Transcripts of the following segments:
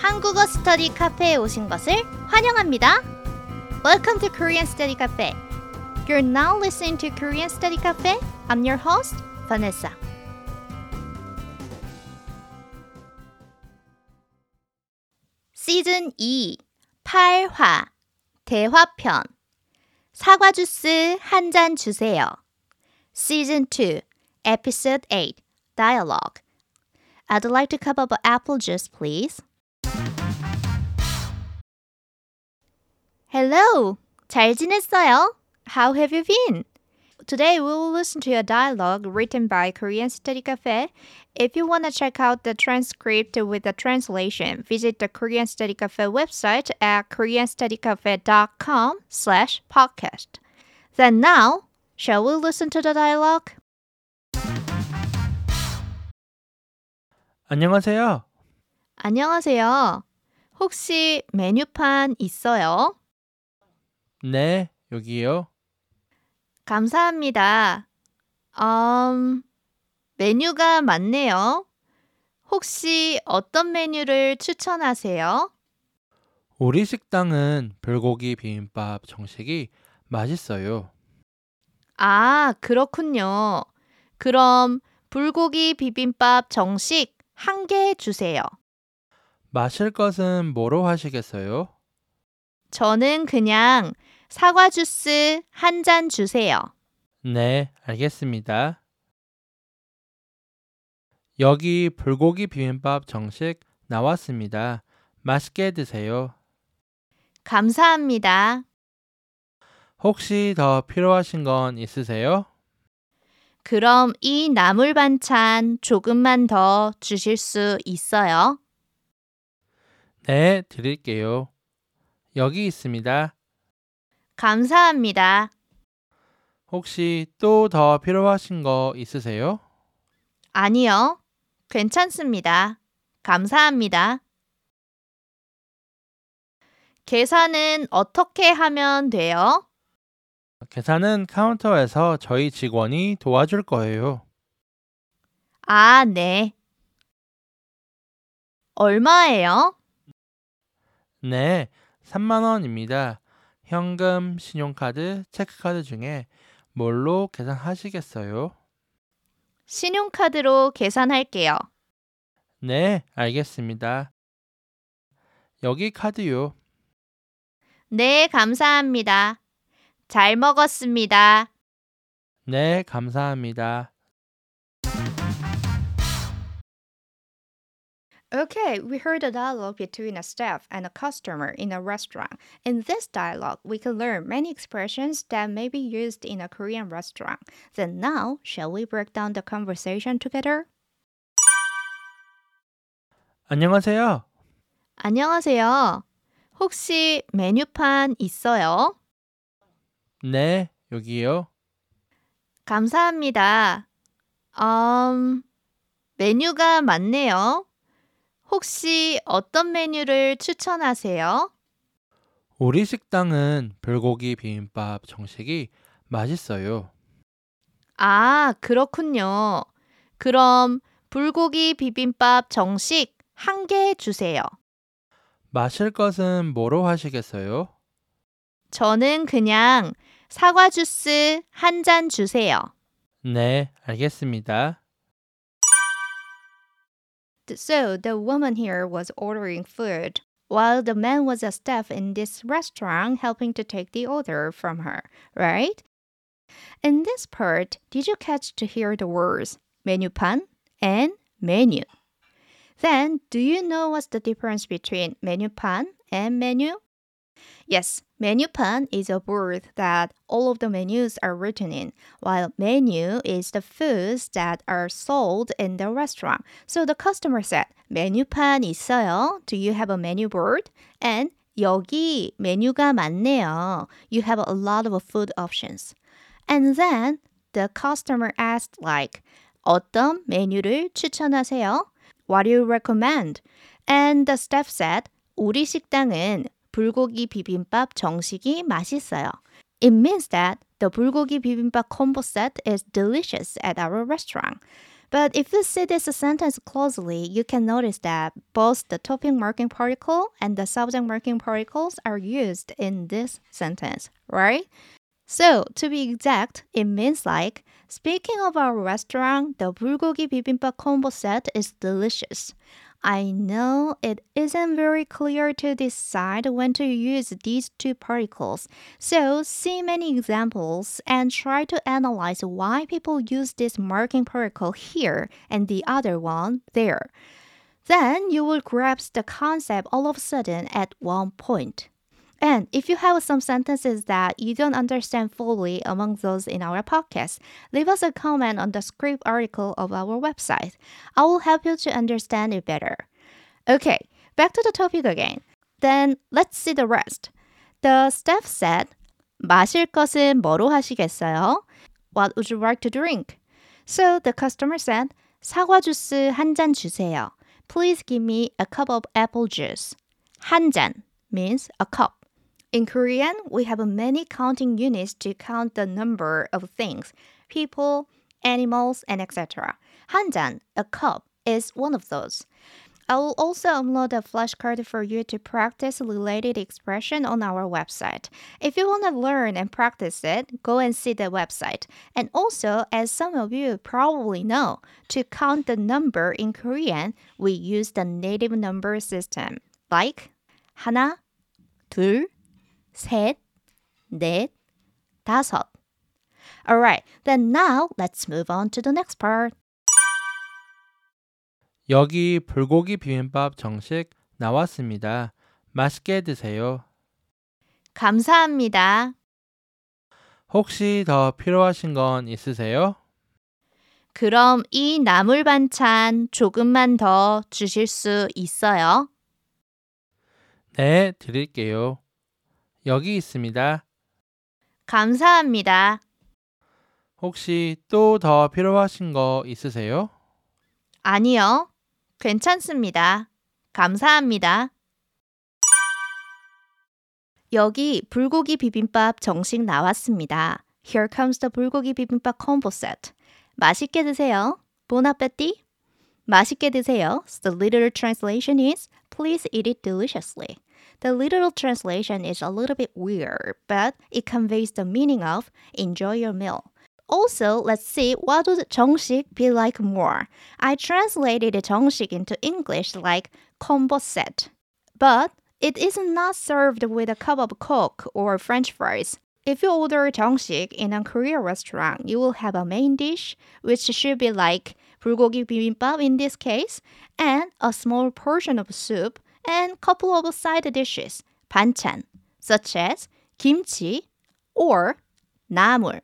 한국어 스터디 카페에 오신 것을 환영합니다. Welcome to Korean Study Cafe. You're now listening to Korean Study Cafe. I'm your host, Vanessa. 시즌 2 8화 대화편 사과 주스 한 잔 주세요. Season 2 Episode 8 Dialogue I'd like to cup of apple juice, please. Hello. 잘 지냈어요? How have you been? Today we will listen to a dialogue written by Korean Study Cafe. If you want to check out the transcript with the translation, visit the Korean Study Cafe website at koreanstudycafe.com slash podcast. Then now, shall we listen to the dialogue? 안녕하세요. 안녕하세요. 혹시 메뉴판 있어요? 네, 여기요. 감사합니다. 음, 메뉴가 많네요. 혹시 어떤 메뉴를 추천하세요? 우리 식당은 불고기 비빔밥 정식이 맛있어요. 아, 그렇군요. 그럼 불고기 비빔밥 정식 한 개 주세요. 마실 것은 뭐로 하시겠어요? 저는 그냥 사과 주스 한 잔 주세요. 네, 알겠습니다. 여기 불고기 비빔밥 정식 나왔습니다. 맛있게 드세요. 감사합니다. 혹시 더 필요하신 건 있으세요? 그럼 이 나물 반찬 조금만 더 주실 수 있어요? 네, 드릴게요. 여기 있습니다. 감사합니다. 혹시 또 더 필요하신 거 있으세요? 아니요. 괜찮습니다. 감사합니다. 계산은 어떻게 하면 돼요? 계산은 카운터에서 저희 직원이 도와줄 거예요. 아, 네. 얼마예요? 네, 3만 원입니다. 현금, 신용카드, 체크카드 중에 뭘로 계산하시겠어요? 신용카드로 계산할게요. 네, 알겠습니다. 여기 카드요. 네, 감사합니다. 잘 먹었습니다. 네, 감사합니다. Okay, we heard a dialogue between a staff and a customer in a restaurant. In this dialogue, we can learn many expressions that may be used in a Korean restaurant. Then now, shall we break down the conversation together? 안녕하세요. 안녕하세요. 혹시 메뉴판 있어요? 네, 여기요. 감사합니다. 음, 메뉴가 많네요. 혹시 어떤 메뉴를 추천하세요? 우리 식당은 불고기 비빔밥 정식이 맛있어요. 아, 그렇군요. 그럼 불고기 비빔밥 정식 한 개 주세요. 마실 것은 뭐로 하시겠어요? 저는 그냥 사과 주스 한 잔 주세요. 네, 알겠습니다. So the woman here was ordering food, while the man was a staff in this restaurant helping to take the order from her, right? In this part, did you catch to hear the words menu pan and menu? Then, do you know what's the difference between menu pan and menu? Yes, 메뉴판 is a word that all of the menus are written in, while menu is the foods that are sold in the restaurant. So the customer said, 메뉴판 있어요? Do you have a menu board? And 여기 메뉴가 많네요. You have a lot of food options. And then the customer asked like, 어떤 메뉴를 추천하세요? What do you recommend? And the staff said, 우리 식당은 불고기 비빔밥 정식이 맛있어요. It means that the bulgogi bibimbap combo set is delicious at our restaurant. But if you see this sentence closely, you can notice that both the topic marking particle and the subject marking particles are used in this sentence, right? So, to be exact, it means like, speaking of our restaurant, the bulgogi bibimbap combo set is delicious. I know it isn't very clear to decide when to use these two particles, so see many examples and try to analyze why people use this marking particle here and the other one there. Then you will grasp the concept all of a sudden at one point. And if you have some sentences that you don't understand fully among those in our podcast, leave us a comment on the script article of our website. I will help you to understand it better. Okay, back to the topic again. Then let's see the rest. The staff said, 마실 것은 뭐로 하시겠어요? What would you like to drink? So the customer said, 사과 주스 한 잔 주세요. Please give me a cup of apple juice. 한 잔 means a cup. In Korean, we have many counting units to count the number of things, people, animals, and etc. 한잔, a cup, is one of those. I will also upload a flashcard for you to practice related expression on our website. If you want to learn and practice it, go and see the website. And also, as some of you probably know, to count the number in Korean, we use the native number system, like 하나, 둘, 셋, 넷, 다섯. Alright, then now let's move on to the next part. 여기 불고기 비빔밥 정식 나왔습니다. 맛있게 드세요. 감사합니다. 혹시 더 필요하신 건 있으세요? 그럼 이 나물 반찬 조금만 더 주실 수 있어요? 네, 드릴게요. 여기 있습니다. 감사합니다. 혹시 또 더 필요하신 거 있으세요? 아니요. 괜찮습니다. 감사합니다. 여기 불고기 비빔밥 정식 나왔습니다. Here comes the 불고기 비빔밥 combo set. 맛있게 드세요. Bon appetit. 맛있게 드세요. The literal translation is please eat it deliciously. The literal translation is a little bit weird, but it conveys the meaning of enjoy your meal. Also, let's see what would Chongshik be like more. I translated Chongshik into English like combo set, but it is not served with a cup of coke or french fries. If you order Chongshik in a Korean restaurant, you will have a main dish, which should be like bulgogi bibimbap in this case, and a small portion of soup, and couple of side dishes, 반찬, such as kimchi or namul,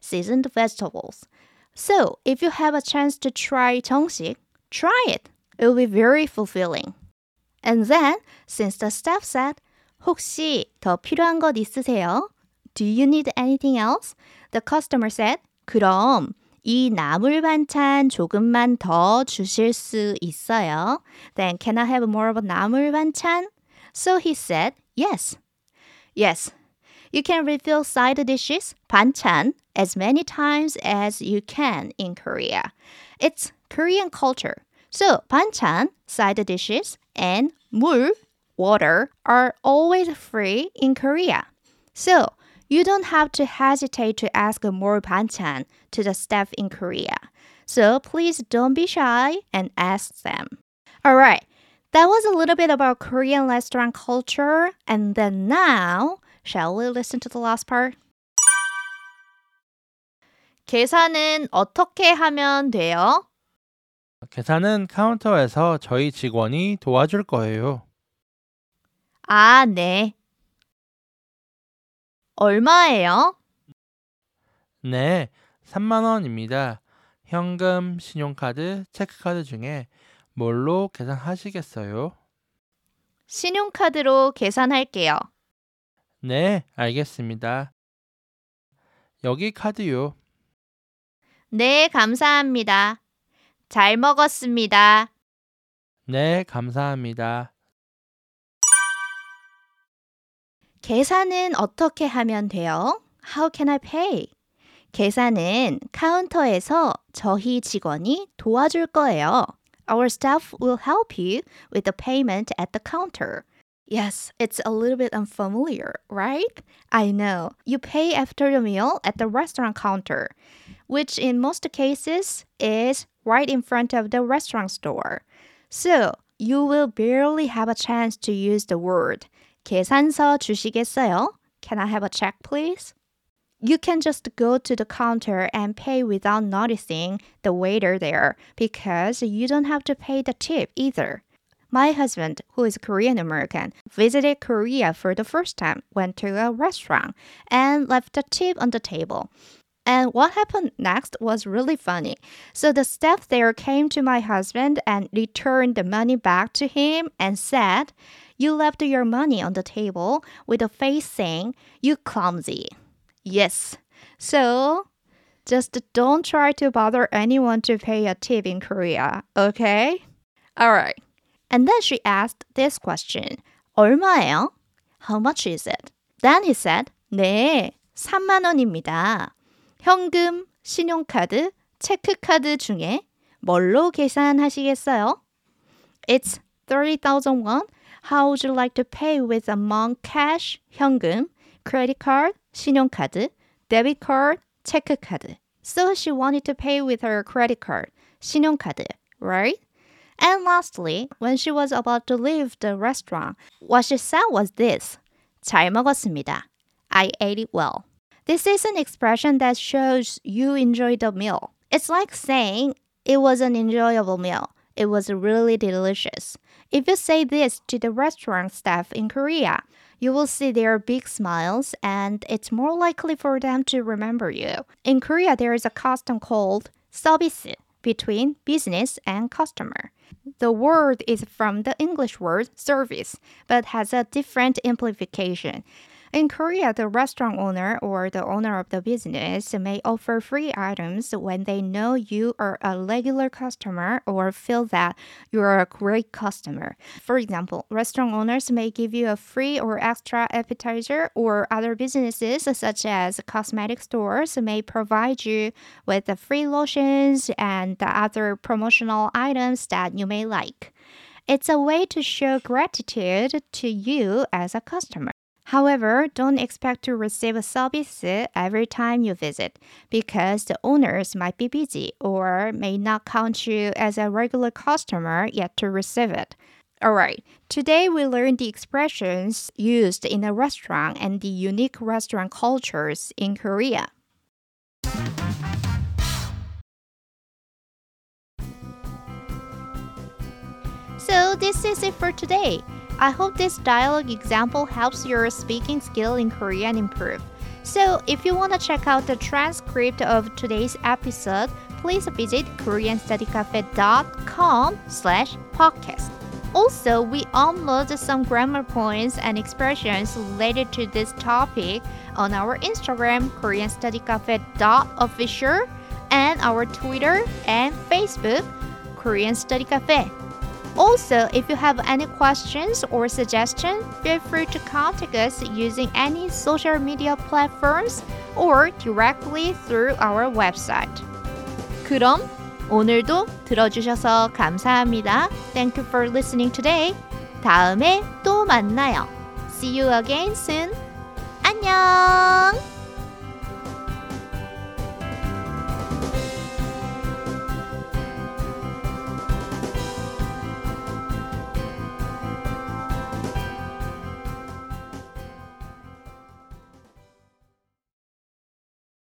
seasoned vegetables. So, if you have a chance to try 정식, try it. It will be very fulfilling. And then, since the staff said, 혹시 더 필요한 것 있으세요? Do you need anything else? The customer said, 그럼 이 나물 반찬 조금만 더 주실 수 있어요? Then can I have more of a 나물 반찬? So he said, yes. Yes. You can refill side dishes, 반찬, as many times as you can in Korea. It's Korean culture. So 반찬, side dishes, and 물, water, are always free in Korea. So you don't have to hesitate to ask more 반찬 to the staff in Korea. So please don't be shy and ask them. Alright, that was a little bit about Korean restaurant culture. And then now, shall we listen to the last part? 계산은 어떻게 하면 돼요? 계산은 카운터에서 저희 직원이 도와줄 거예요. 아, 네. 얼마예요? 네, 3만 원입니다. 현금, 신용카드, 체크카드 중에 뭘로 계산하시겠어요? 신용카드로 계산할게요. 네, 알겠습니다. 여기 카드요. 네, 감사합니다. 잘 먹었습니다. 네, 감사합니다. 계산은 어떻게 하면 돼요? How can I pay? 계산은 카운터에서 저희 직원이 도와줄 거예요. Our staff will help you with the payment at the counter. Yes, it's a little bit unfamiliar, right? I know. You pay after the meal at the restaurant counter, which in most cases is right in front of the restaurant store. So, you will barely have a chance to use the word 계산서 주시겠어요? Can I have a check, please? You can just go to the counter and pay without noticing the waiter there because you don't have to pay the tip either. My husband, who is Korean American, visited Korea for the first time, went to a restaurant, and left a tip on the table. And what happened next was really funny. So the staff there came to my husband and returned the money back to him and said, You left your money on the table with a face saying, You clumsy. Yes. So just don't try to bother anyone to pay a tip in Korea, okay? Alright. And then she asked this question. 얼마예요? How much is it? Then he said, 네, 3만 원입니다. 현금, 신용카드, 체크카드 중에 뭘로 계산하시겠어요? It's 30,000 won. How would you like to pay with among cash, 현금, credit card, 신용카드, debit card, 체크카드? So she wanted to pay with her credit card, 신용카드, right? And lastly, when she was about to leave the restaurant, what she said was this 잘 먹었습니다. I ate it well. This is an expression that shows you enjoyed the meal. It's like saying it was an enjoyable meal. It was really delicious. If you say this to the restaurant staff in Korea, you will see their big smiles and it's more likely for them to remember you. In Korea, there is a custom called 서비스 between business and customer. The word is from the English word service, but has a different implication. In Korea, the restaurant owner or the owner of the business may offer free items when they know you are a regular customer or feel that you are a great customer. For example, restaurant owners may give you a free or extra appetizer, or other businesses, such as cosmetic stores, may provide you with the free lotions and the other promotional items that you may like. It's a way to show gratitude to you as a customer. However, don't expect to receive a service every time you visit because the owners might be busy or may not count you as a regular customer yet to receive it. Alright, today we learned the expressions used in a restaurant and the unique restaurant cultures in Korea. So, this is it for today. I hope this dialogue example helps your speaking skill in Korean improve. So, if you want to check out the transcript of today's episode, please visit koreanstudycafe.com slash podcast. Also, we upload some grammar points and expressions related to this topic on our Instagram, koreanstudycafe.official, and our Twitter and Facebook, Korean Study Cafe. Also, if you have any questions or suggestions, feel free to contact us using any social media platforms or directly through our website. 그럼 오늘도 들어주셔서 감사합니다. Thank you for listening today. 다음에 또 만나요. See you again soon. 안녕!